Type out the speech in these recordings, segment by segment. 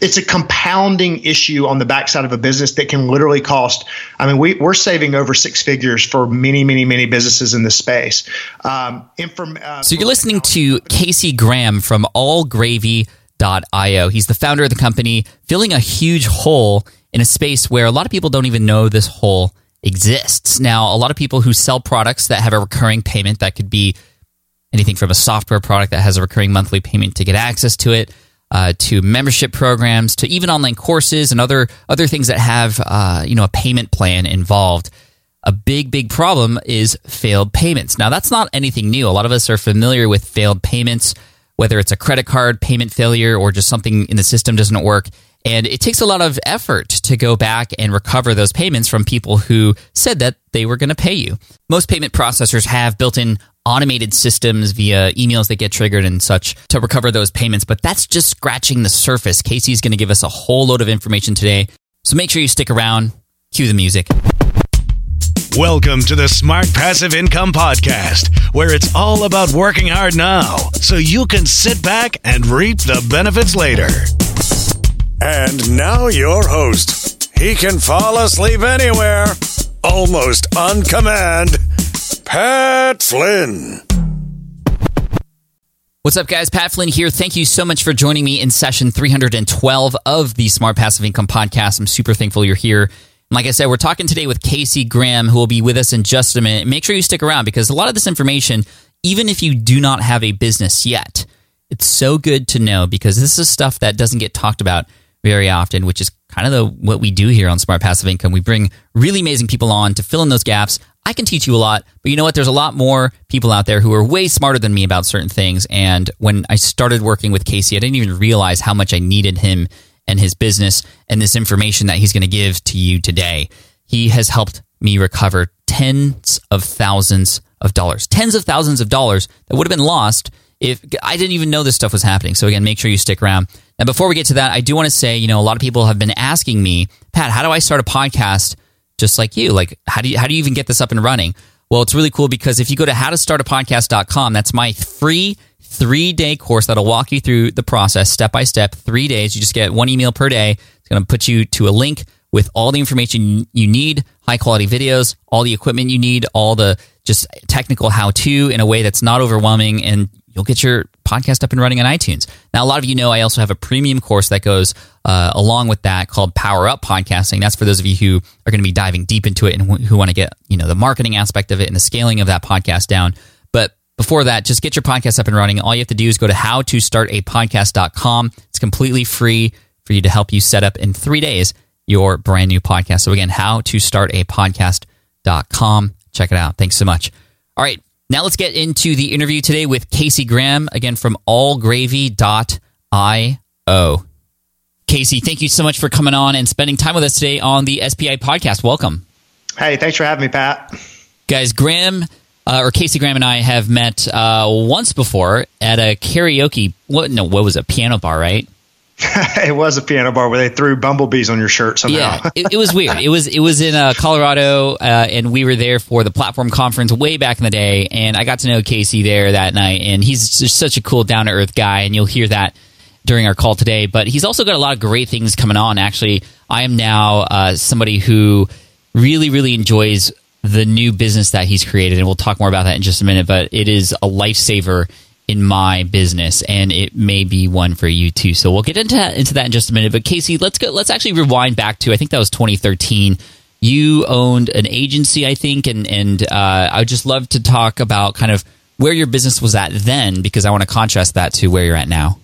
it's a compounding issue on the backside of a business that can literally cost. I mean, we, we're saving over six figures for many, many, many businesses in this space. Um, inform, uh, so you're listening to Casey Graham from allgravy.io. He's the founder of the company, filling a huge hole in a space where a lot of people don't even know this hole exists. Now, a lot of people who sell products that have a recurring payment that could be anything from a software product that has a recurring monthly payment to get access to it uh, to membership programs to even online courses and other other things that have uh, you know a payment plan involved. A big big problem is failed payments. Now that's not anything new. A lot of us are familiar with failed payments, whether it's a credit card payment failure or just something in the system doesn't work. And it takes a lot of effort to go back and recover those payments from people who said that they were going to pay you. Most payment processors have built in automated systems via emails that get triggered and such to recover those payments, but that's just scratching the surface. Casey's going to give us a whole load of information today. So make sure you stick around. Cue the music. Welcome to the Smart Passive Income Podcast, where it's all about working hard now so you can sit back and reap the benefits later. And now, your host. He can fall asleep anywhere, almost on command Pat Flynn. What's up, guys? Pat Flynn here. Thank you so much for joining me in session 312 of the Smart Passive Income Podcast. I'm super thankful you're here. And like I said, we're talking today with Casey Graham, who will be with us in just a minute. Make sure you stick around because a lot of this information, even if you do not have a business yet, it's so good to know because this is stuff that doesn't get talked about very often, which is kind of the what we do here on Smart Passive Income. We bring really amazing people on to fill in those gaps. I can teach you a lot, but you know what? There's a lot more people out there who are way smarter than me about certain things. And when I started working with Casey, I didn't even realize how much I needed him and his business and this information that he's going to give to you today. He has helped me recover tens of thousands of dollars, tens of thousands of dollars that would have been lost if I didn't even know this stuff was happening. So again, make sure you stick around. Now, before we get to that, I do want to say, you know, a lot of people have been asking me, Pat, how do I start a podcast just like you? Like, how do you, how do you even get this up and running? Well, it's really cool because if you go to howtostartapodcast.com, that's my free three day course that'll walk you through the process step by step, three days. You just get one email per day. It's going to put you to a link with all the information you need, high quality videos, all the equipment you need, all the just technical how to in a way that's not overwhelming and you'll get your podcast up and running on iTunes. Now, a lot of you know I also have a premium course that goes uh, along with that called Power Up Podcasting. That's for those of you who are going to be diving deep into it and who, who want to get you know the marketing aspect of it and the scaling of that podcast down. But before that, just get your podcast up and running. All you have to do is go to howtostartapodcast.com. It's completely free for you to help you set up in three days your brand new podcast. So again, howtostartapodcast.com. Check it out. Thanks so much. All right. Now let's get into the interview today with Casey Graham, again from allgravy.io. Casey, thank you so much for coming on and spending time with us today on the SPI podcast. Welcome. Hey, thanks for having me, Pat. Guys, Graham uh, or Casey Graham and I have met uh, once before at a karaoke. What? No, what was it? Piano bar, right? it was a piano bar where they threw bumblebees on your shirt somehow. Yeah, it, it was weird. It was it was in uh, Colorado, uh, and we were there for the platform conference way back in the day. And I got to know Casey there that night, and he's just such a cool, down to earth guy. And you'll hear that during our call today. But he's also got a lot of great things coming on. Actually, I am now uh, somebody who really, really enjoys the new business that he's created, and we'll talk more about that in just a minute. But it is a lifesaver in my business and it may be one for you too. So we'll get into that, into that in just a minute. But Casey, let's go let's actually rewind back to I think that was 2013. You owned an agency, I think, and and uh, I would just love to talk about kind of where your business was at then because I want to contrast that to where you're at now.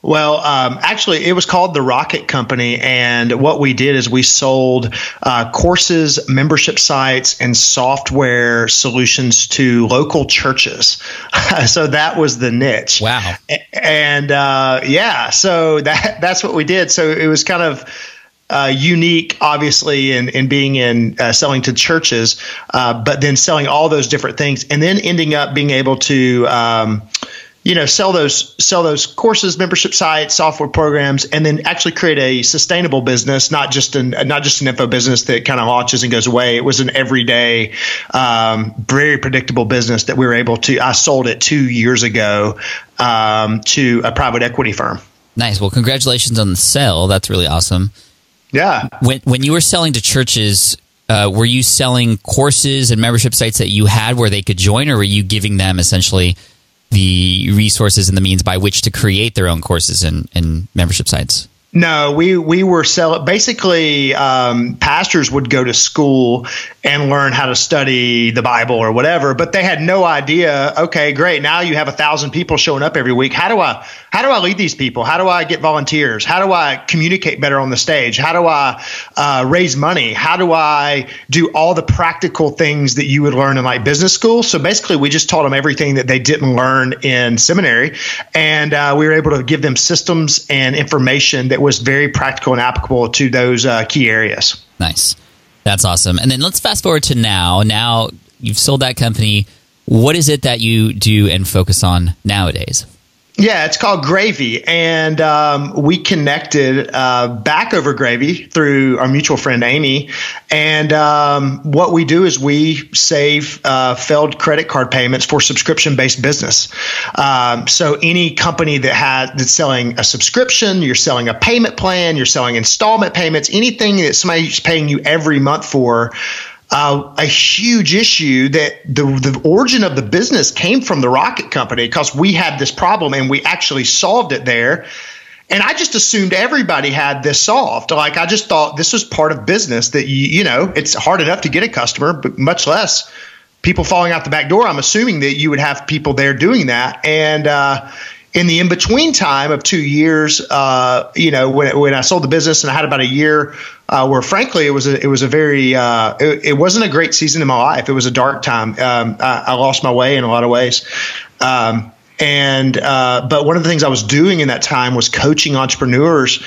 Well, um, actually, it was called the Rocket Company, and what we did is we sold uh, courses, membership sites, and software solutions to local churches. so that was the niche. Wow! And uh, yeah, so that that's what we did. So it was kind of. Uh, unique, obviously, in, in being in uh, selling to churches, uh, but then selling all those different things, and then ending up being able to um, you know sell those sell those courses membership sites software programs and then actually create a sustainable business not just an not just an info business that kind of launches and goes away. It was an everyday um, very predictable business that we were able to i sold it two years ago um, to a private equity firm. Nice. Well congratulations on the sale. That's really awesome. Yeah. When when you were selling to churches uh, were you selling courses and membership sites that you had where they could join or were you giving them essentially the resources and the means by which to create their own courses and, and membership sites? No, we we were selling. Basically, um, pastors would go to school and learn how to study the Bible or whatever, but they had no idea. Okay, great. Now you have a thousand people showing up every week. How do I how do I lead these people? How do I get volunteers? How do I communicate better on the stage? How do I uh, raise money? How do I do all the practical things that you would learn in like business school? So basically, we just taught them everything that they didn't learn in seminary, and uh, we were able to give them systems and information that it was very practical and applicable to those uh, key areas. Nice. That's awesome. And then let's fast forward to now. Now you've sold that company. What is it that you do and focus on nowadays? Yeah, it's called Gravy, and um, we connected uh, back over Gravy through our mutual friend Amy. And um, what we do is we save uh, failed credit card payments for subscription-based business. Um, so any company that has that's selling a subscription, you're selling a payment plan, you're selling installment payments, anything that somebody's paying you every month for uh, a huge issue that the the origin of the business came from the rocket company because we had this problem and we actually solved it there. And I just assumed everybody had this solved. Like I just thought this was part of business that you you know it's hard enough to get a customer, but much less people falling out the back door. I'm assuming that you would have people there doing that, and uh, in the in between time of two years, uh, you know, when, when I sold the business and I had about a year uh, where, frankly, it was a it was a very uh, it, it, wasn't a great season in my life. It was a dark time. Um, I, I, lost my way in a lot of ways. Um, and uh, but one of the things I was doing in that time was coaching entrepreneurs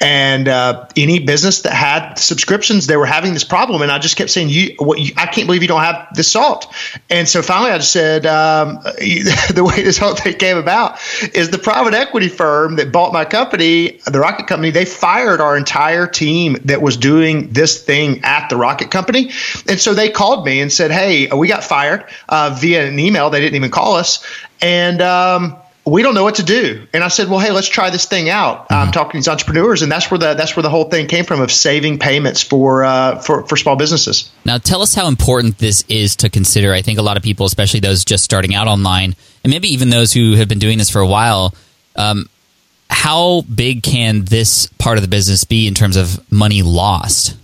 and uh, any business that had subscriptions, they were having this problem, and I just kept saying, "You, what? You, I can't believe you don't have this salt And so finally, I just said, um, "The way this whole thing came about is the private equity firm that bought my company, the Rocket Company. They fired our entire team that was doing this thing at the Rocket Company, and so they called me and said, "Hey, we got fired uh, via an email. They didn't even call us, and." Um, we don't know what to do. And I said, well, hey, let's try this thing out. Mm-hmm. I'm talking to these entrepreneurs, and that's where the that's where the whole thing came from of saving payments for uh, for for small businesses. Now, tell us how important this is to consider. I think a lot of people, especially those just starting out online, and maybe even those who have been doing this for a while. Um, how big can this part of the business be in terms of money lost?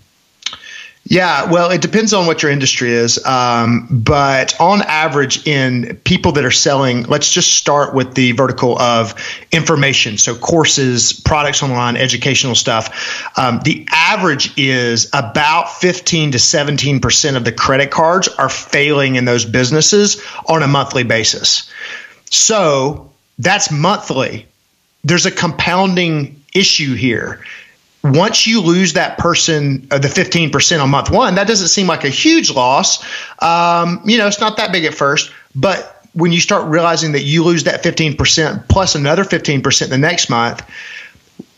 Yeah, well, it depends on what your industry is. Um, but on average, in people that are selling, let's just start with the vertical of information. So, courses, products online, educational stuff. Um, the average is about 15 to 17% of the credit cards are failing in those businesses on a monthly basis. So, that's monthly. There's a compounding issue here once you lose that person, uh, the 15% on month one, that doesn't seem like a huge loss. Um, you know, it's not that big at first, but when you start realizing that you lose that 15% plus another 15% the next month,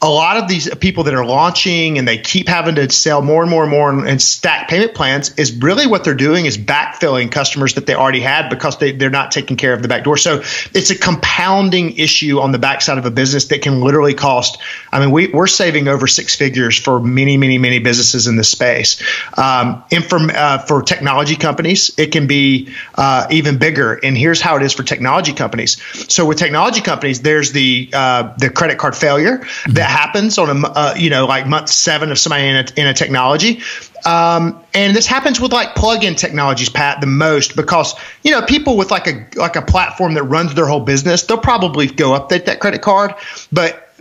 a lot of these people that are launching and they keep having to sell more and more and more and, and stack payment plans is really what they're doing is backfilling customers that they already had because they, they're not taking care of the back door. So it's a compounding issue on the backside of a business that can literally cost. I mean, we, we're saving over six figures for many, many, many businesses in this space. Um, inform, uh, for technology companies, it can be uh, even bigger. And here's how it is for technology companies. So with technology companies, there's the uh, the credit card failure that happens on a uh, you know like month seven of somebody in a, in a technology. Um, and this happens with like plug-in technologies, Pat, the most because you know people with like a like a platform that runs their whole business, they'll probably go update that credit card. But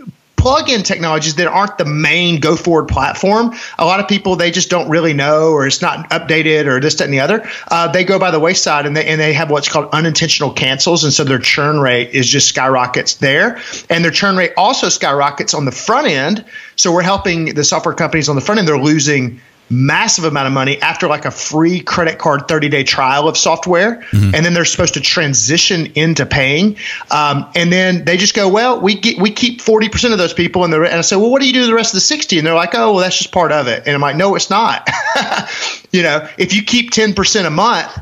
plug-in technologies that aren't the main go forward platform. A lot of people they just don't really know or it's not updated or this that and the other. Uh, they go by the wayside and they, and they have what's called unintentional cancels and so their churn rate is just skyrockets there. And their churn rate also skyrockets on the front end. So we're helping the software companies on the front end. They're losing massive amount of money after like a free credit card 30 day trial of software. Mm-hmm. And then they're supposed to transition into paying. Um, and then they just go, well, we get, we keep 40% of those people. And, and I say, well, what do you do the rest of the 60? And they're like, oh, well, that's just part of it. And I'm like, no, it's not. you know, if you keep 10% a month,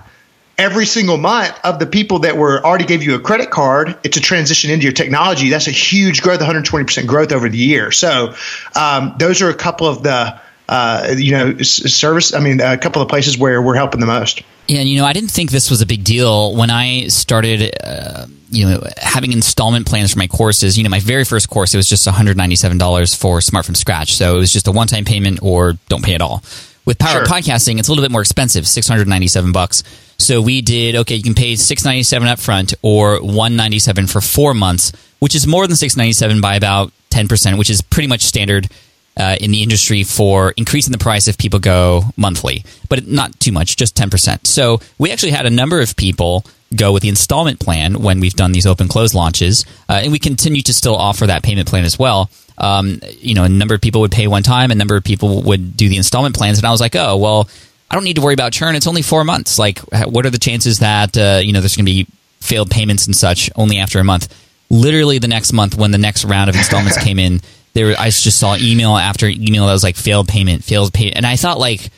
every single month of the people that were already gave you a credit card it's a transition into your technology that's a huge growth 120% growth over the year so um, those are a couple of the uh, you know, service. I mean, a couple of places where we're helping the most. Yeah, and you know, I didn't think this was a big deal when I started, uh, you know, having installment plans for my courses. You know, my very first course it was just one hundred ninety seven dollars for Smart from Scratch, so it was just a one time payment or don't pay at all. With Power sure. Podcasting, it's a little bit more expensive, six hundred ninety seven bucks. So we did okay. You can pay six ninety seven up front or one ninety seven for four months, which is more than six ninety seven by about ten percent, which is pretty much standard uh, in the industry for increasing the price if people go monthly, but not too much, just 10%. So we actually had a number of people go with the installment plan when we've done these open close launches, uh, and we continue to still offer that payment plan as well. Um, you know, a number of people would pay one time, a number of people would do the installment plans, and I was like, oh, well, I don't need to worry about churn. It's only four months. Like, what are the chances that uh, you know there's going to be failed payments and such only after a month? Literally, the next month when the next round of installments came in there I just saw email after email that was like failed payment, failed payment, and I thought like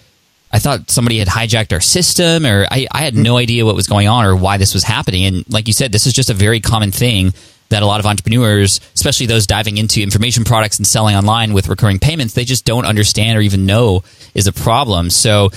I thought somebody had hijacked our system, or I, I had no hmm. idea what was going on or why this was happening. And like you said, this is just a very common thing that a lot of entrepreneurs, especially those diving into information products and selling online with recurring payments, they just don't understand or even know is a problem. So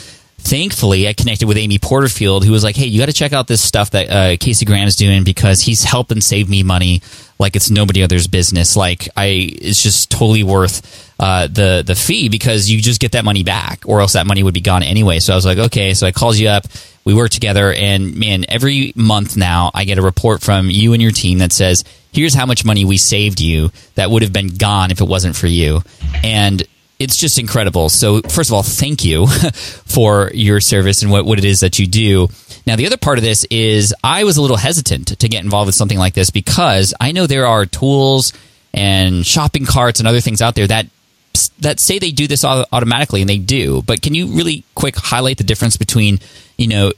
thankfully, I connected with Amy Porterfield, who was like, "Hey, you got to check out this stuff that uh, Casey Graham's doing because he's helping save me money like it's nobody other's business. Like I, it's just totally worth uh, the the fee because you just get that money back, or else that money would be gone anyway. So I was like, okay. So I called you up. We work together, and man, every month now I get a report from you and your team that says, "Here's how much money we saved you that would have been gone if it wasn't for you." And it's just incredible. So, first of all, thank you for your service and what, what it is that you do. Now, the other part of this is I was a little hesitant to get involved with something like this because I know there are tools and shopping carts and other things out there that that say they do this automatically and they do. But can you really quick highlight the difference between, you know,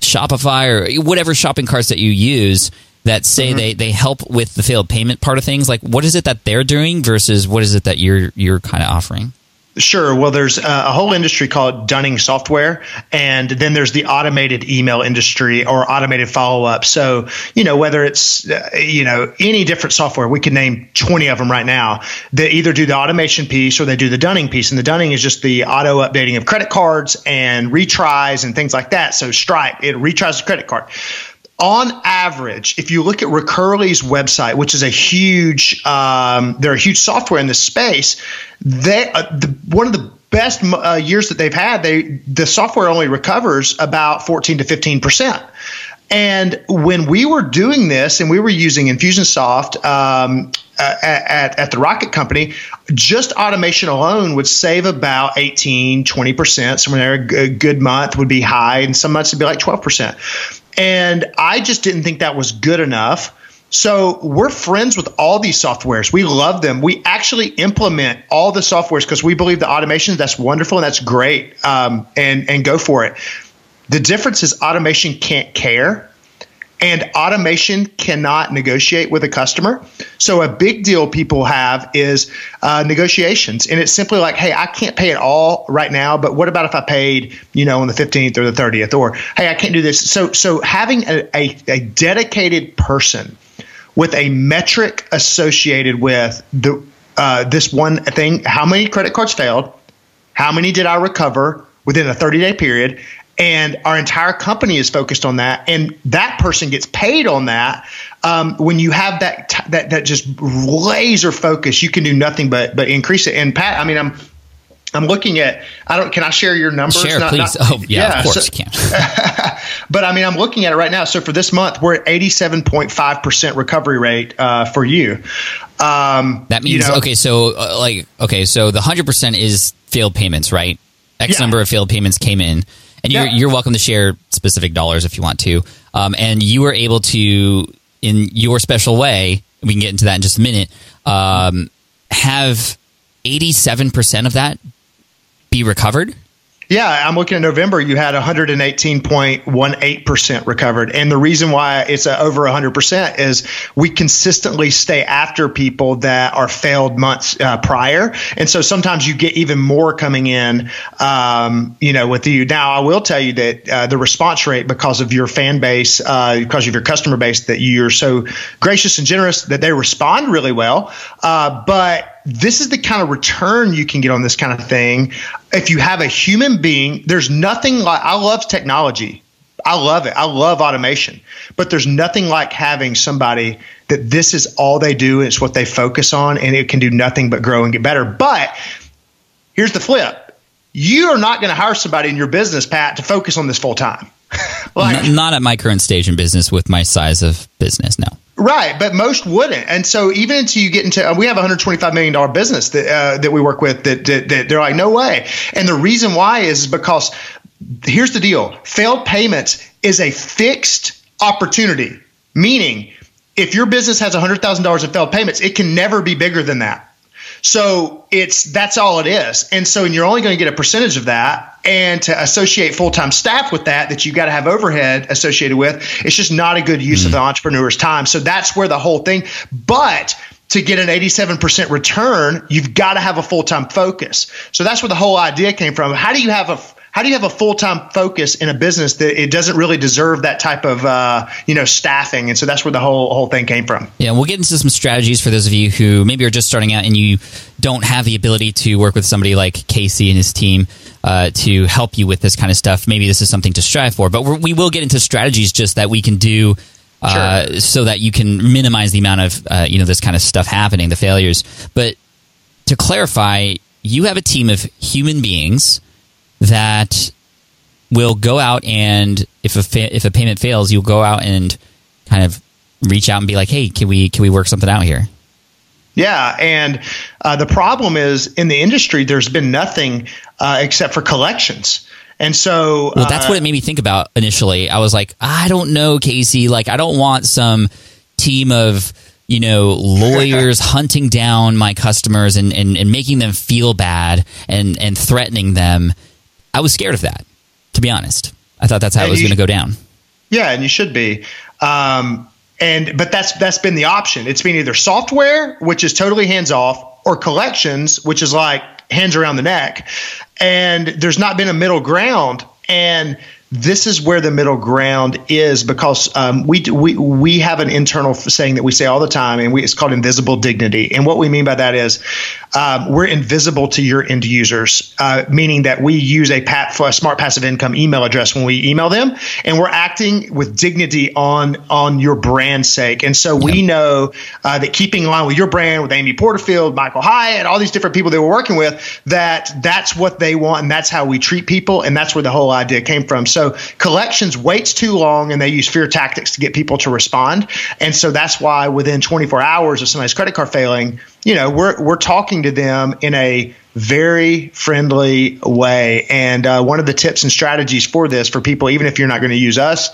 Shopify or whatever shopping carts that you use that say mm-hmm. they, they help with the failed payment part of things? Like what is it that they're doing versus what is it that you're you're kind of offering? Sure. Well, there's a whole industry called Dunning software, and then there's the automated email industry or automated follow up. So, you know, whether it's, uh, you know, any different software, we can name 20 of them right now. They either do the automation piece or they do the Dunning piece. And the Dunning is just the auto updating of credit cards and retries and things like that. So, Stripe, it retries the credit card on average, if you look at Recurly's website, which is a huge, um, they're a huge software in this space. They uh, the, one of the best uh, years that they've had, they the software only recovers about fourteen to fifteen percent. And when we were doing this, and we were using Infusionsoft um, at, at the Rocket Company, just automation alone would save about 18, 20%. Somewhere there, a good month would be high, and some months would be like 12%. And I just didn't think that was good enough. So we're friends with all these softwares. We love them. We actually implement all the softwares because we believe the automation that's wonderful and that's great. Um, and and go for it. The difference is automation can't care, and automation cannot negotiate with a customer. So a big deal people have is uh, negotiations, and it's simply like, hey, I can't pay it all right now, but what about if I paid, you know, on the fifteenth or the thirtieth, or hey, I can't do this. So so having a, a, a dedicated person with a metric associated with the uh, this one thing: how many credit cards failed, how many did I recover within a 30 day period, and our entire company is focused on that and that person gets paid on that um, when you have that t- that that just laser focus you can do nothing but but increase it and pat i mean i'm I'm looking at. I don't. Can I share your numbers? Share, not, please. Not, oh, yeah, yeah, of course so, you can. but I mean, I'm looking at it right now. So for this month, we're at 87.5 percent recovery rate uh, for you. Um, that means you know, okay. So uh, like okay, so the hundred percent is failed payments, right? X yeah. number of failed payments came in and you're, yeah. you're welcome to share specific dollars if you want to. Um, and you were able to, in your special way, we can get into that in just a minute, um, have 87% of that be recovered? Yeah, I'm looking at November. You had 118.18% recovered. And the reason why it's over 100% is we consistently stay after people that are failed months uh, prior. And so sometimes you get even more coming in, um, you know, with you. Now, I will tell you that uh, the response rate, because of your fan base, uh, because of your customer base, that you're so gracious and generous that they respond really well. Uh, but this is the kind of return you can get on this kind of thing. If you have a human being, there's nothing like, I love technology. I love it. I love automation, but there's nothing like having somebody that this is all they do. It's what they focus on and it can do nothing but grow and get better. But here's the flip. You are not going to hire somebody in your business, Pat, to focus on this full time. like, N- not at my current stage in business with my size of business. No. Right, but most wouldn't. And so even until you get into, uh, we have a hundred twenty-five million dollar business that uh, that we work with that, that, that they're like, no way. And the reason why is because here's the deal: failed payments is a fixed opportunity. Meaning, if your business has hundred thousand dollars in failed payments, it can never be bigger than that. So it's that's all it is. And so and you're only going to get a percentage of that. And to associate full time staff with that, that you've got to have overhead associated with, it's just not a good use mm-hmm. of the entrepreneur's time. So that's where the whole thing. But to get an 87% return, you've got to have a full time focus. So that's where the whole idea came from. How do you have a how do you have a full time focus in a business that it doesn't really deserve that type of uh, you know staffing? And so that's where the whole whole thing came from. Yeah, we'll get into some strategies for those of you who maybe are just starting out and you don't have the ability to work with somebody like Casey and his team. Uh, to help you with this kind of stuff, maybe this is something to strive for. But we will get into strategies just that we can do uh, sure. so that you can minimize the amount of uh, you know this kind of stuff happening, the failures. But to clarify, you have a team of human beings that will go out and if a fa- if a payment fails, you'll go out and kind of reach out and be like, "Hey, can we can we work something out here?" Yeah, and uh, the problem is in the industry, there's been nothing uh, except for collections. And so, well, that's uh, what it made me think about initially. I was like, I don't know, Casey. Like, I don't want some team of you know lawyers hunting down my customers and, and, and making them feel bad and and threatening them I was scared of that, to be honest. I thought that's how and it was going to go down. Yeah, and you should be. Um, and but that's that's been the option. It's been either software, which is totally hands off, or collections, which is like hands around the neck. And there's not been a middle ground. And this is where the middle ground is because um, we, we we have an internal saying that we say all the time, and we, it's called invisible dignity. And what we mean by that is um, we're invisible to your end users, uh, meaning that we use a, pat, a smart passive income email address when we email them, and we're acting with dignity on on your brand's sake. And so we know uh, that keeping in line with your brand, with Amy Porterfield, Michael Hyatt, all these different people that we're working with, that that's what they want, and that's how we treat people, and that's where the whole idea came from. So so collections waits too long and they use fear tactics to get people to respond. And so that's why within 24 hours of somebody's credit card failing, you know, we're, we're talking to them in a very friendly way. And uh, one of the tips and strategies for this for people, even if you're not going to use us,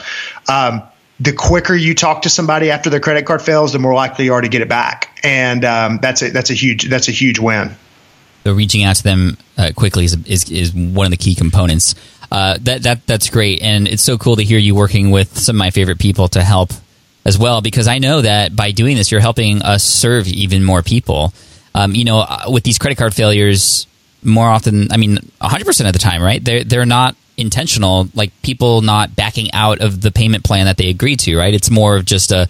um, the quicker you talk to somebody after their credit card fails, the more likely you are to get it back. And um, that's a, that's a huge, that's a huge win. So reaching out to them uh, quickly is, is, is one of the key components. uh, that that that's great, and it's so cool to hear you working with some of my favorite people to help as well. Because I know that by doing this, you're helping us serve even more people. Um, you know, uh, with these credit card failures, more often, I mean, 100 percent of the time, right? They're they're not intentional, like people not backing out of the payment plan that they agreed to, right? It's more of just a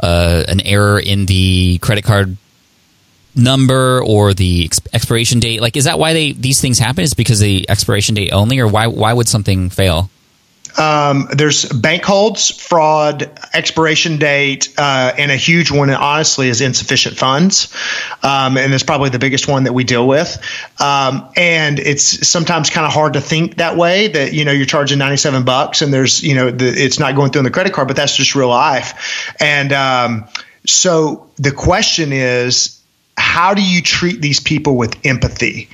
uh, an error in the credit card number or the ex- expiration date? Like, is that why they these things happen? Is because the expiration date only, or why why would something fail? Um, there's bank holds, fraud, expiration date, uh, and a huge one, honestly, is insufficient funds. Um, and it's probably the biggest one that we deal with. Um, and it's sometimes kind of hard to think that way that, you know, you're charging 97 bucks and there's, you know, the, it's not going through on the credit card, but that's just real life. And um, so the question is, how do you treat these people with empathy?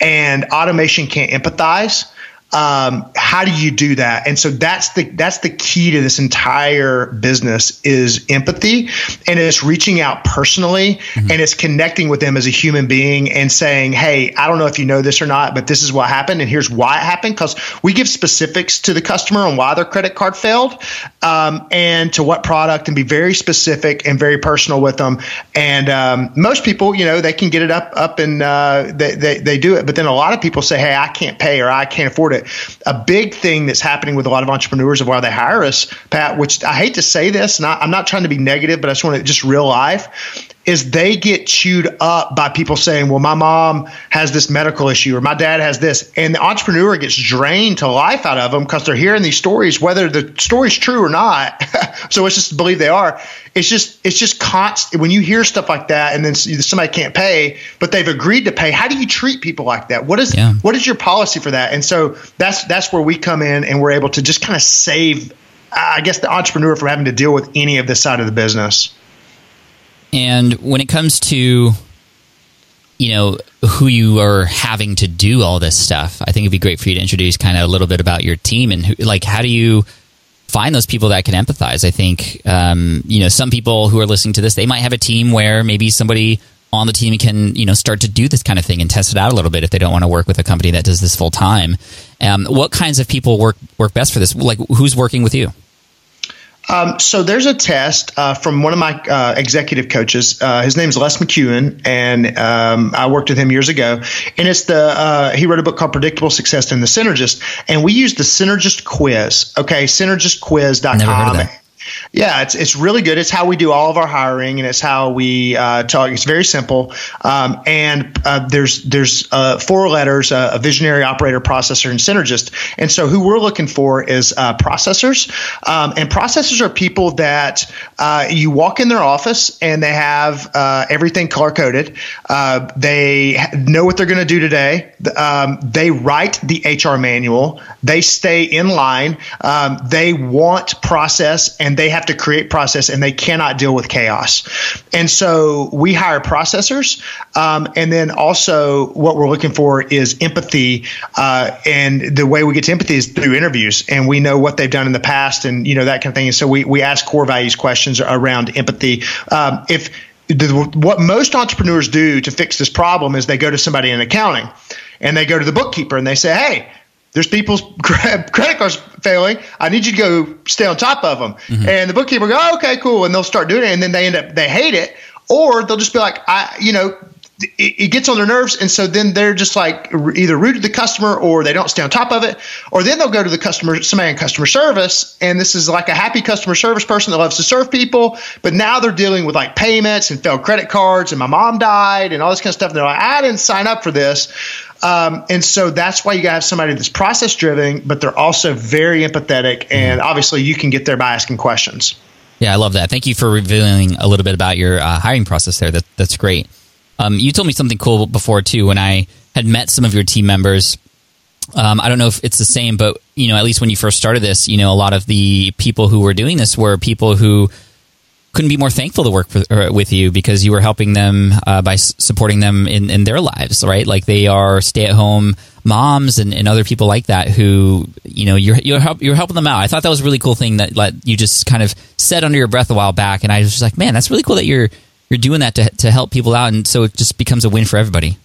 And automation can't empathize um, how do you do that? And so that's the that's the key to this entire business is empathy and it's reaching out personally mm-hmm. and it's connecting with them as a human being and saying hey i don't know if you know this or not but this is what happened and here's why it happened. Because we give specifics to the customer on why their credit card failed um, and to what product and be very specific and very personal with them. And um, most people you know they can get it up up and uh, they, they, they do it. But then a lot of people say hey i can't pay or i can't afford it it. A big thing that's happening with a lot of entrepreneurs of why they hire us, Pat, which I hate to say this, and I, I'm not trying to be negative, but I just want to just real life is they get chewed up by people saying, well, my mom has this medical issue or my dad has this. And the entrepreneur gets drained to life out of them because they're hearing these stories, whether the story's true or not. so it's just believe they are. It's just, it's just constant. When you hear stuff like that and then somebody can't pay, but they've agreed to pay, how do you treat people like that? What is, yeah. what is your policy for that? And so that's, that's where we come in and we're able to just kind of save, I guess, the entrepreneur from having to deal with any of this side of the business. And when it comes to you know who you are having to do all this stuff, I think it'd be great for you to introduce kind of a little bit about your team and who, like how do you find those people that can empathize. I think um, you know some people who are listening to this, they might have a team where maybe somebody on the team can you know start to do this kind of thing and test it out a little bit if they don't want to work with a company that does this full time. Um, what kinds of people work work best for this? Like who's working with you? Um, so there's a test uh, from one of my uh, executive coaches. Uh, his name is Les McKeown, and um, I worked with him years ago. And it's the uh, he wrote a book called Predictable Success and the Synergist, and we use the Synergist quiz. Okay, synergistquiz.com. Never heard of that. Yeah, it's it's really good. It's how we do all of our hiring, and it's how we uh, talk. It's very simple, um, and uh, there's there's uh, four letters: uh, a visionary, operator, processor, and synergist. And so, who we're looking for is uh, processors, um, and processors are people that uh, you walk in their office and they have everything color coded. they know what they're going to do today. Um, they write the HR manual. They stay in line. Um, they want process and they have to create process and they cannot deal with chaos. And so we hire processors. Um, and then also what we're looking for is empathy. Uh, and the way we get to empathy is through interviews and we know what they've done in the past and, you know, that kind of thing. And so we, we ask core values questions around empathy. Um, if the, what most entrepreneurs do to fix this problem is they go to somebody in accounting and they go to the bookkeeper and they say, Hey, there's people's credit cards failing. I need you to go stay on top of them. Mm-hmm. And the bookkeeper go, oh, okay, cool. And they'll start doing it. And then they end up, they hate it. Or they'll just be like, I, you know, it, it gets on their nerves. And so then they're just like either rude to the customer or they don't stay on top of it. Or then they'll go to the customer, somebody in customer service. And this is like a happy customer service person that loves to serve people. But now they're dealing with like payments and failed credit cards. And my mom died and all this kind of stuff. And they're like, I didn't sign up for this. Um, and so that's why you got to have somebody that's process driven, but they're also very empathetic. And mm-hmm. obviously, you can get there by asking questions. Yeah, I love that. Thank you for revealing a little bit about your uh, hiring process there. That, that's great. Um, you told me something cool before too when I had met some of your team members. Um, I don't know if it's the same, but you know, at least when you first started this, you know, a lot of the people who were doing this were people who couldn't be more thankful to work for, uh, with you because you were helping them uh, by s- supporting them in, in their lives, right? Like they are stay at home moms and, and other people like that who, you know, you're, you're, help, you're helping them out. I thought that was a really cool thing that like, you just kind of said under your breath a while back. And I was just like, man, that's really cool that you're, you're doing that to, to help people out. And so it just becomes a win for everybody.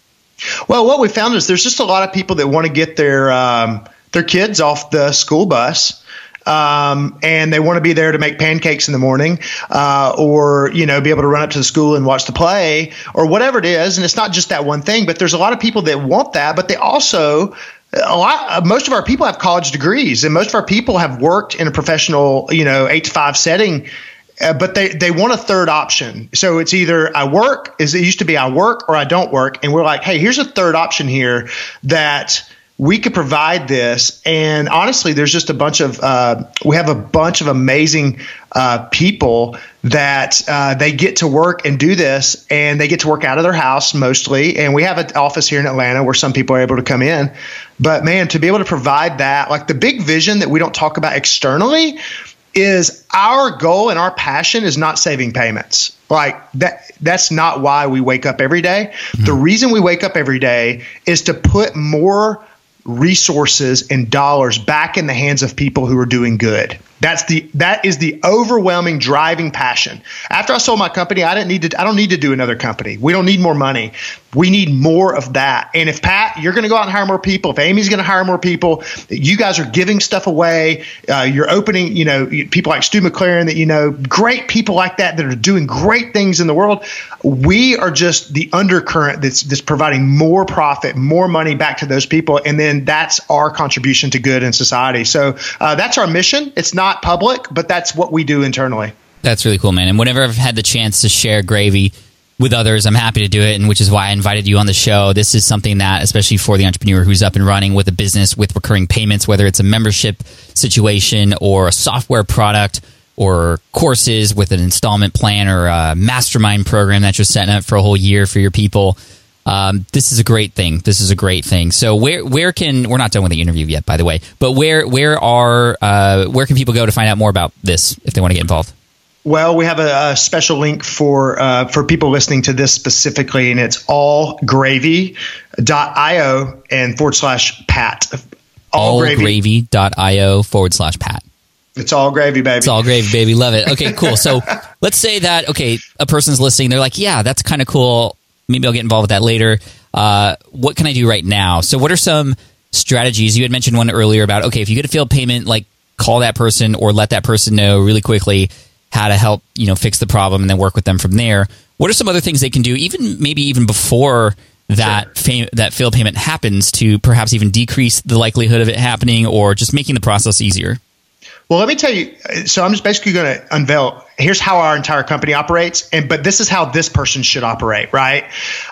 Well, what we found is there's just a lot of people that want to get their, um, their kids off the school bus um, and they want to be there to make pancakes in the morning, uh, or you know, be able to run up to the school and watch the play, or whatever it is. And it's not just that one thing, but there's a lot of people that want that, but they also a lot most of our people have college degrees and most of our people have worked in a professional you know eight to five setting uh, but they, they want a third option. So it's either I work, is it used to be I work or I don't work. And we're like, hey, here's a third option here that we could provide this. And honestly, there's just a bunch of, uh, we have a bunch of amazing uh, people that uh, they get to work and do this, and they get to work out of their house mostly. And we have an office here in Atlanta where some people are able to come in. But man, to be able to provide that, like the big vision that we don't talk about externally, is our goal and our passion is not saving payments. Like that that's not why we wake up every day. Mm-hmm. The reason we wake up every day is to put more resources and dollars back in the hands of people who are doing good. That's the that is the overwhelming driving passion. After I sold my company, I didn't need to I don't need to do another company. We don't need more money. We need more of that. And if Pat, you're going to go out and hire more people, if Amy's going to hire more people, you guys are giving stuff away. Uh, you're opening, you know, people like Stu McLaren that you know, great people like that that are doing great things in the world. We are just the undercurrent that's that's providing more profit, more money back to those people, and then that's our contribution to good in society. So uh, that's our mission. It's not not public, but that's what we do internally. That's really cool, man. And whenever I've had the chance to share gravy with others, I'm happy to do it, and which is why I invited you on the show. This is something that, especially for the entrepreneur who's up and running with a business with recurring payments, whether it's a membership situation or a software product or courses with an installment plan or a mastermind program that you're setting up for a whole year for your people um, this is a great thing. This is a great thing. So where where can we're not done with the interview yet, by the way, but where where are uh, where can people go to find out more about this if they want to get involved? Well, we have a, a special link for uh, for people listening to this specifically, and it's allgravy.io and forward slash pat. Allgravy.io forward slash pat. It's all gravy, baby. It's all gravy, baby. Love it. Okay, cool. So let's say that okay, a person's listening. They're like, yeah, that's kind of cool maybe I'll get involved with that later. Uh, what can I do right now? So, what are some strategies? You had mentioned one earlier about okay, if you get a failed payment, like call that person or let that person know really quickly how to help you know fix the problem and then work with them from there. What are some other things they can do, even maybe even before that sure. fam- that failed payment happens, to perhaps even decrease the likelihood of it happening or just making the process easier? Well, let me tell you. So I'm just basically going to unveil. Here's how our entire company operates, and but this is how this person should operate, right?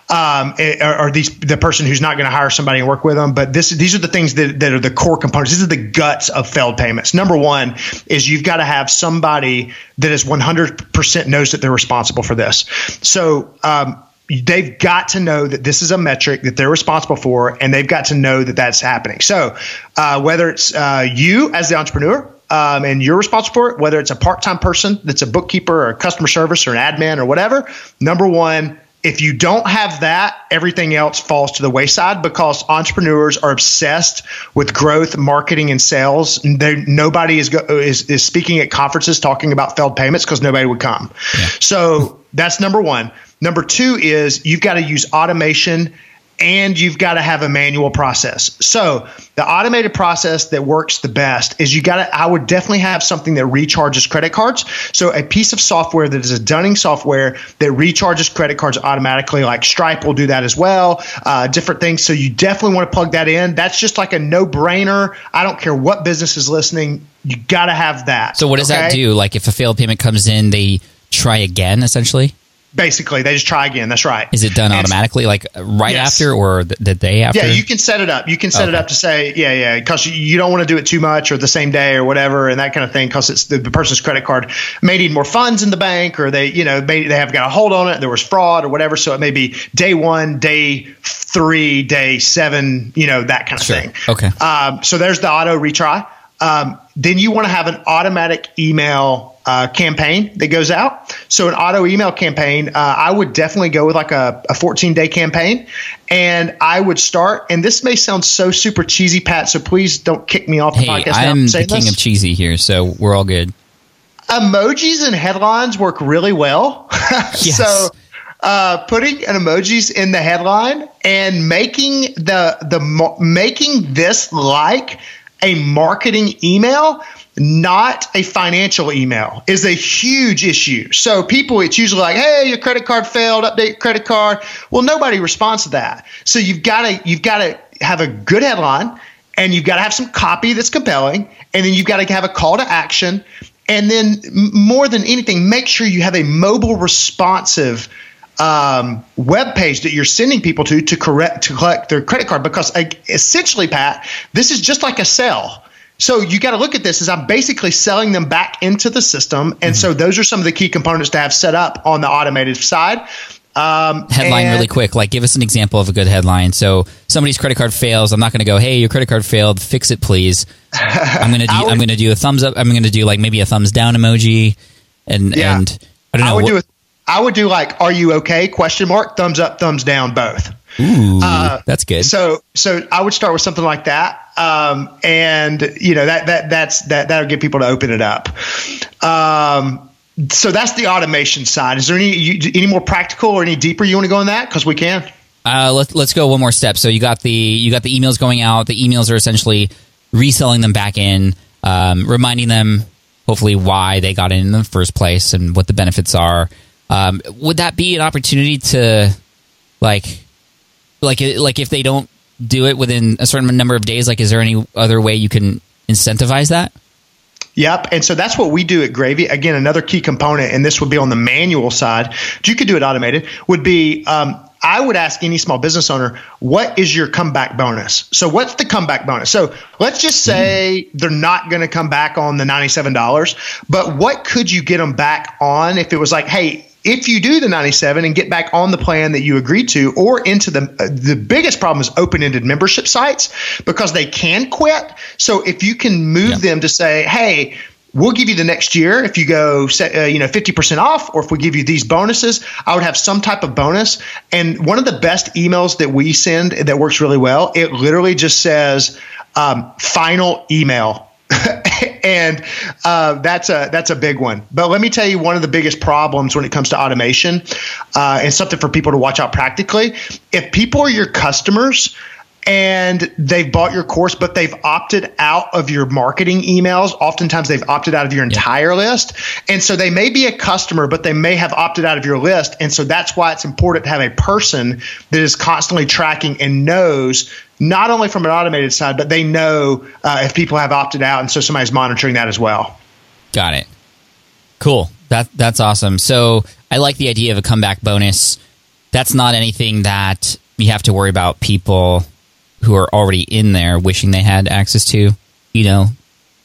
Um, eh, or, or these the person who's not going to hire somebody and work with them. But this these are the things that, that are the core components. These are the guts of failed payments. Number one is you've got to have somebody that is 100% knows that they're responsible for this. So. Um, they've got to know that this is a metric that they're responsible for, and they've got to know that that's happening. So, uh, whether it's uh, you as the entrepreneur, um, and you're responsible for it, whether it's a part time person that's a bookkeeper or a customer service or an admin or whatever, number one, if you don't have that, everything else falls to the wayside because entrepreneurs are obsessed with growth, marketing, and sales. They, nobody is, go, is, is speaking at conferences talking about failed payments because nobody would come. Yeah. So that's number one. Number two is you've got to use automation and you've got to have a manual process. So the automated process that works the best is you got to, I would definitely have something that recharges credit cards. So a piece of software that is a dunning software that recharges credit cards automatically, like Stripe will do that as well, uh, different things. So you definitely want to plug that in. That's just like a no brainer. I don't care what business is listening. You got to have that. So what does okay? that do? Like if a failed payment comes in, they try again essentially? Basically, they just try again. That's right. Is it done and automatically, like right yes. after or the, the, day after? Yeah, you can set it up. You can set okay. it up to say, yeah, yeah, because you don't want to do it too much or the same day or whatever and that kind of thing. Because it's the, the, person's credit card may need more funds in the bank or they, you know, may, they have got a hold on it. There was fraud or whatever. So it may be day one, day three, day seven, you know, that kind of sure. thing. Okay. Um, so there's the auto retry. Um, then you want to have an automatic email uh, campaign that goes out. So an auto email campaign, uh, I would definitely go with like a, a 14 day campaign, and I would start. And this may sound so super cheesy, Pat. So please don't kick me off the hey, podcast. I'm the king this. of cheesy here, so we're all good. Emojis and headlines work really well. yes. So uh, putting an emojis in the headline and making the the making this like a marketing email not a financial email is a huge issue. So people, it's usually like, "Hey, your credit card failed. Update your credit card." Well, nobody responds to that. So you've got to you've got to have a good headline, and you've got to have some copy that's compelling, and then you've got to have a call to action, and then more than anything, make sure you have a mobile responsive um, web page that you're sending people to to correct to collect their credit card because essentially, Pat, this is just like a sell so you got to look at this as I'm basically selling them back into the system. And mm-hmm. so those are some of the key components to have set up on the automated side. Um, headline and, really quick. Like, give us an example of a good headline. So somebody's credit card fails. I'm not going to go, "Hey, your credit card failed. Fix it, please." I'm going to do. I'm going to do a thumbs up. I'm going to do like maybe a thumbs down emoji, and yeah. and I don't know. I would what, do. A, I would do like, "Are you okay?" Question mark. Thumbs up. Thumbs down. Both. Ooh, uh, that's good. So, so I would start with something like that, um, and you know that that that's that that'll get people to open it up. Um, so that's the automation side. Is there any you, any more practical or any deeper you want to go in that? Because we can. Uh, let's let's go one more step. So you got the you got the emails going out. The emails are essentially reselling them back in, um, reminding them hopefully why they got in in the first place and what the benefits are. Um, would that be an opportunity to like like like if they don't do it within a certain number of days like is there any other way you can incentivize that Yep. And so that's what we do at Gravy. Again, another key component, and this would be on the manual side, you could do it automated, would be um, I would ask any small business owner, what is your comeback bonus? So, what's the comeback bonus? So, let's just say mm. they're not going to come back on the $97, but what could you get them back on if it was like, hey, if you do the 97 and get back on the plan that you agreed to or into the uh, the biggest problem is open-ended membership sites because they can quit. So if you can move yeah. them to say hey we'll give you the next year if you go uh, you know 50% off or if we give you these bonuses i would have some type of bonus. And one of the best emails that we send that works really well it literally just says um, final email and uh, that's a that's a big one. But let me tell you one of the biggest problems when it comes to automation, uh, and something for people to watch out practically. If people are your customers and they've bought your course, but they've opted out of your marketing emails. Oftentimes, they've opted out of your entire list. And so they may be a customer, but they may have opted out of your list. And so that's why it's important to have a person that is constantly tracking and knows not only from an automated side, but they know uh, if people have opted out, and so somebody's monitoring that as well. Got it. Cool. That that's awesome. So I like the idea of a comeback bonus. That's not anything that you have to worry about people who are already in there wishing they had access to. You know,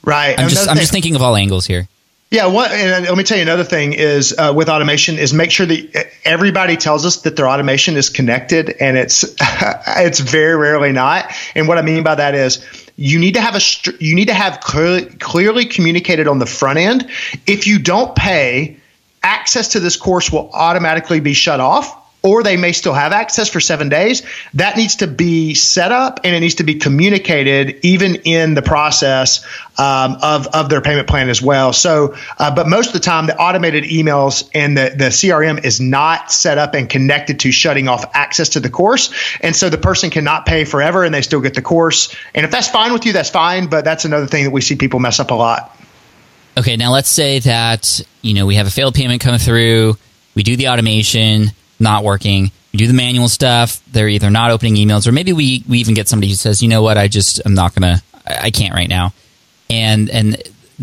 right? I'm just I'm just thinking of all angles here. Yeah, what, and let me tell you another thing is uh, with automation is make sure that everybody tells us that their automation is connected, and it's it's very rarely not. And what I mean by that is you need to have a you need to have clearly clearly communicated on the front end. If you don't pay, access to this course will automatically be shut off or they may still have access for seven days. That needs to be set up and it needs to be communicated even in the process um, of, of their payment plan as well. So, uh, but most of the time, the automated emails and the, the CRM is not set up and connected to shutting off access to the course. And so the person cannot pay forever and they still get the course. And if that's fine with you, that's fine. But that's another thing that we see people mess up a lot. Okay, now let's say that, you know, we have a failed payment come through, we do the automation not working. We do the manual stuff. They're either not opening emails, or maybe we we even get somebody who says, you know what, I just I'm not gonna, I, I can't right now. And and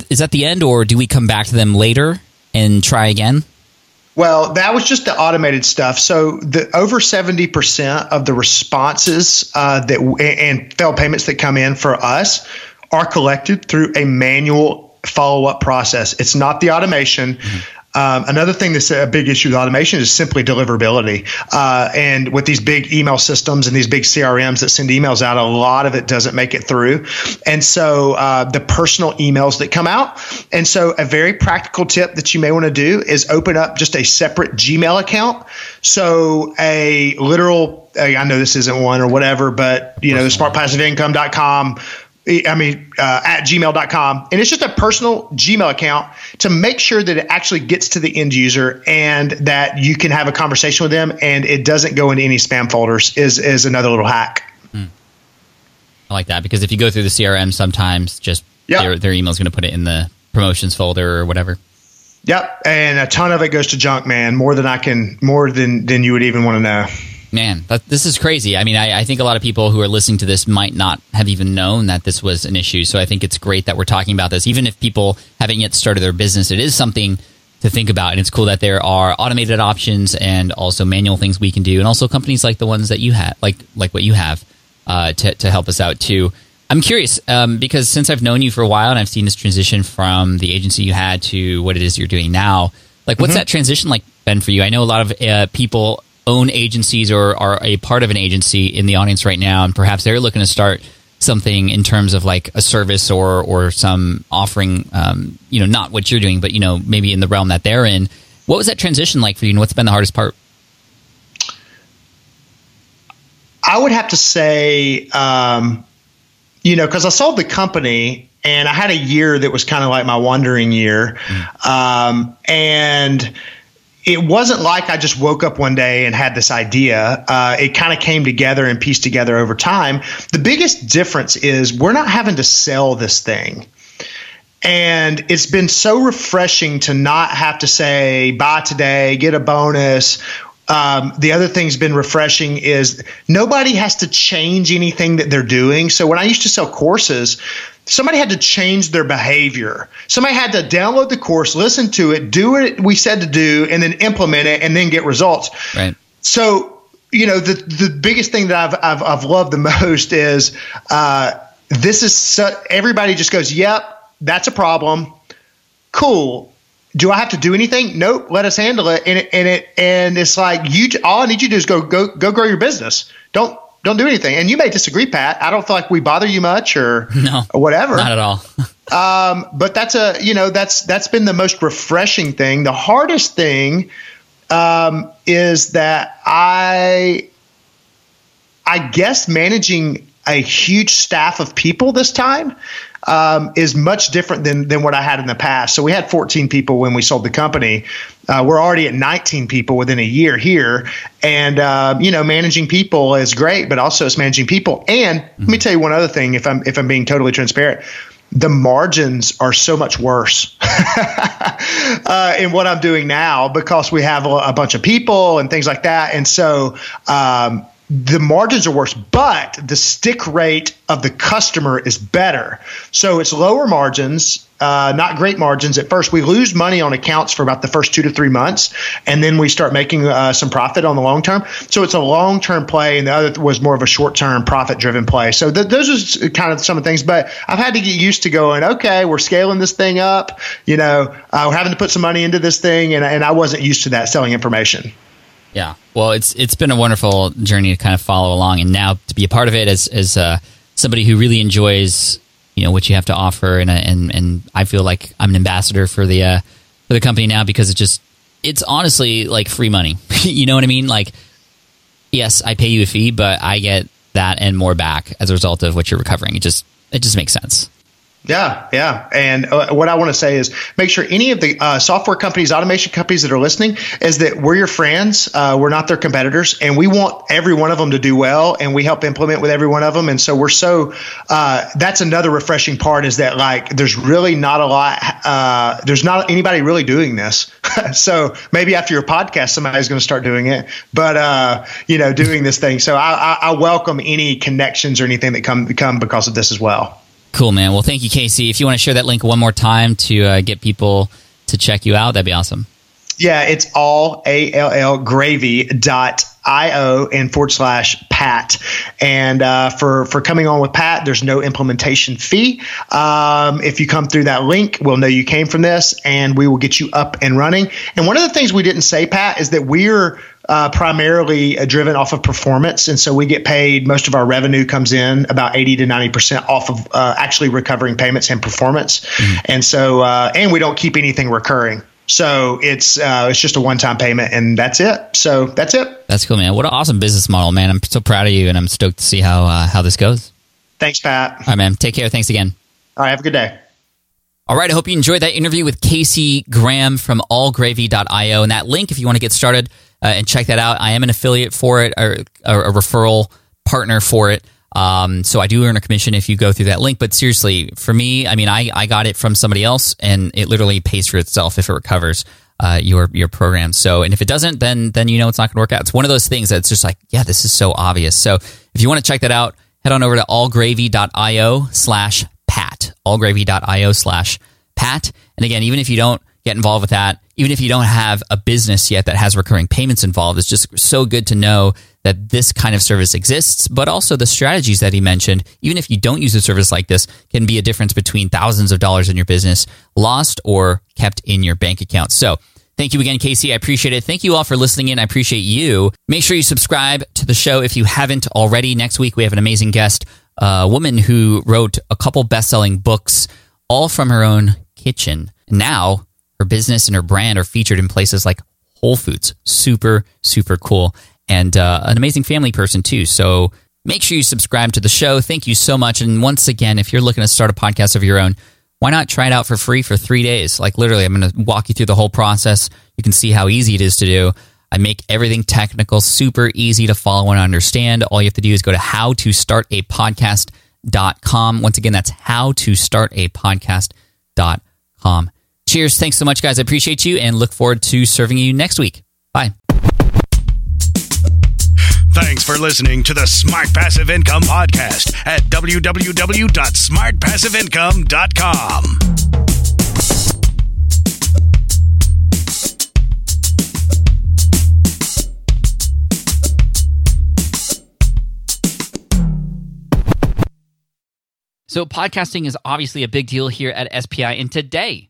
is that the end, or do we come back to them later and try again? Well, that was just the automated stuff. So the over seventy percent of the responses uh, that and failed payments that come in for us are collected through a manual follow up process. It's not the automation. Mm-hmm. Um, another thing that's a big issue with automation is simply deliverability. Uh, and with these big email systems and these big CRMs that send emails out, a lot of it doesn't make it through. And so uh, the personal emails that come out. And so a very practical tip that you may want to do is open up just a separate Gmail account. So a literal, I know this isn't one or whatever, but you know, the smartpassiveincome.com I mean, uh, at gmail.com. And it's just a personal Gmail account to make sure that it actually gets to the end user and that you can have a conversation with them and it doesn't go into any spam folders is, is another little hack. Hmm. I like that because if you go through the CRM, sometimes just yep. their, their email is going to put it in the promotions folder or whatever. Yep, and a ton of it goes to junk, man. More than I can, more than than you would even want to know. Man, that, this is crazy. I mean, I, I, think a lot of people who are listening to this might not have even known that this was an issue. So I think it's great that we're talking about this. Even if people haven't yet started their business, it is something to think about. And it's cool that there are automated options and also manual things we can do, and also companies like the ones that you have, like like what you have, uh, to to help us out too. I'm curious um, because since I've known you for a while and I've seen this transition from the agency you had to what it is you're doing now, like what's mm-hmm. that transition like been for you? I know a lot of uh, people own agencies or are a part of an agency in the audience right now, and perhaps they're looking to start something in terms of like a service or or some offering, um, you know, not what you're doing, but you know, maybe in the realm that they're in. What was that transition like for you, and what's been the hardest part? I would have to say, um, you know, because I sold the company and I had a year that was kind of like my wandering year, mm. um, and it wasn't like I just woke up one day and had this idea. Uh, it kind of came together and pieced together over time. The biggest difference is we're not having to sell this thing. And it's been so refreshing to not have to say, buy today, get a bonus. Um, the other thing's been refreshing is nobody has to change anything that they're doing. So when I used to sell courses, somebody had to change their behavior. Somebody had to download the course, listen to it, do what we said to do, and then implement it and then get results. Right. So, you know, the the biggest thing that I've I've, I've loved the most is uh, this is so, everybody just goes, "Yep, that's a problem." Cool. Do I have to do anything? Nope. Let us handle it. And it and it and it's like you. All I need you to do is go go go grow your business. Don't don't do anything. And you may disagree, Pat. I don't feel like we bother you much or, no, or whatever. Not at all. um, but that's a you know that's that's been the most refreshing thing. The hardest thing um, is that I I guess managing a huge staff of people this time um, is much different than than what I had in the past. So we had 14 people when we sold the company. Uh, we're already at 19 people within a year here, and uh, you know, managing people is great, but also it's managing people. And mm-hmm. let me tell you one other thing, if I'm if I'm being totally transparent the margins are so much worse uh, in what I'm doing now because we have a, a, bunch of people and things like that. And so um, the margins are worse, but the stick rate of the customer is better. So it's lower margins, uh, not great margins at first. We lose money on accounts for about the first two to three months, and then we start making uh, some profit on the long term. So it's a long term play, and the other was more of a short term profit driven play. So th- those are kind of some of the things. But I've had to get used to going, okay, we're scaling this thing up. You know, uh, we're having to put some money into this thing, and, and I wasn't used to that selling information. Yeah. Well, it's it's been a wonderful journey to kind of follow along, and now to be a part of it as as uh, somebody who really enjoys you know what you have to offer, and uh, and and I feel like I'm an ambassador for the uh, for the company now because it just it's honestly like free money. you know what I mean? Like, yes, I pay you a fee, but I get that and more back as a result of what you're recovering. It just it just makes sense. Yeah, yeah. And uh, what I want to say is make sure any of the uh, software companies, automation companies that are listening, is that we're your friends. Uh, we're not their competitors. And we want every one of them to do well. And we help implement with every one of them. And so we're so, uh, that's another refreshing part is that like there's really not a lot, uh, there's not anybody really doing this. so maybe after your podcast, somebody's going to start doing it. But, uh, you know, doing this thing. So I, I, I welcome any connections or anything that come, come because of this as well. Cool, man. Well, thank you, Casey. If you want to share that link one more time to uh, get people to check you out, that'd be awesome. Yeah, it's all A L L gravy dot io and forward slash pat and uh, for for coming on with pat there's no implementation fee um, if you come through that link we'll know you came from this and we will get you up and running and one of the things we didn't say pat is that we're uh, primarily uh, driven off of performance. And so we get paid, most of our revenue comes in about 80 to 90% off of uh, actually recovering payments and performance. Mm-hmm. And so, uh, and we don't keep anything recurring. So it's uh, it's just a one time payment and that's it. So that's it. That's cool, man. What an awesome business model, man. I'm so proud of you and I'm stoked to see how uh, how this goes. Thanks, Pat. All right, man. Take care. Thanks again. All right. Have a good day. All right. I hope you enjoyed that interview with Casey Graham from allgravy.io. And that link, if you want to get started, uh, and check that out. I am an affiliate for it or, or a referral partner for it. Um, so I do earn a commission if you go through that link. But seriously, for me, I mean, I, I got it from somebody else and it literally pays for itself if it recovers. Uh, your your program. So, and if it doesn't, then then you know it's not going to work out. It's one of those things that's just like, yeah, this is so obvious. So, if you want to check that out, head on over to allgravy.io slash pat. Allgravy.io slash pat. And again, even if you don't get involved with that, even if you don't have a business yet that has recurring payments involved, it's just so good to know that this kind of service exists, but also the strategies that he mentioned, even if you don't use a service like this, can be a difference between thousands of dollars in your business lost or kept in your bank account. So, Thank you again, Casey. I appreciate it. Thank you all for listening in. I appreciate you. Make sure you subscribe to the show if you haven't already. Next week, we have an amazing guest, a woman who wrote a couple best selling books, all from her own kitchen. Now, her business and her brand are featured in places like Whole Foods. Super, super cool and uh, an amazing family person too. So make sure you subscribe to the show. Thank you so much. And once again, if you're looking to start a podcast of your own, why not try it out for free for three days? Like literally, I'm going to walk you through the whole process. You can see how easy it is to do. I make everything technical, super easy to follow and understand. All you have to do is go to how start a podcast.com. Once again, that's how start a podcast.com. Cheers. Thanks so much, guys. I appreciate you and look forward to serving you next week. Bye. Thanks for listening to the Smart Passive Income Podcast at www.smartpassiveincome.com. So, podcasting is obviously a big deal here at SPI. And today,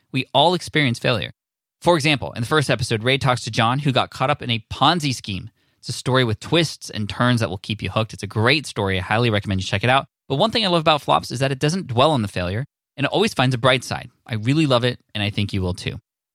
We all experience failure. For example, in the first episode, Ray talks to John, who got caught up in a Ponzi scheme. It's a story with twists and turns that will keep you hooked. It's a great story. I highly recommend you check it out. But one thing I love about Flops is that it doesn't dwell on the failure and it always finds a bright side. I really love it, and I think you will too.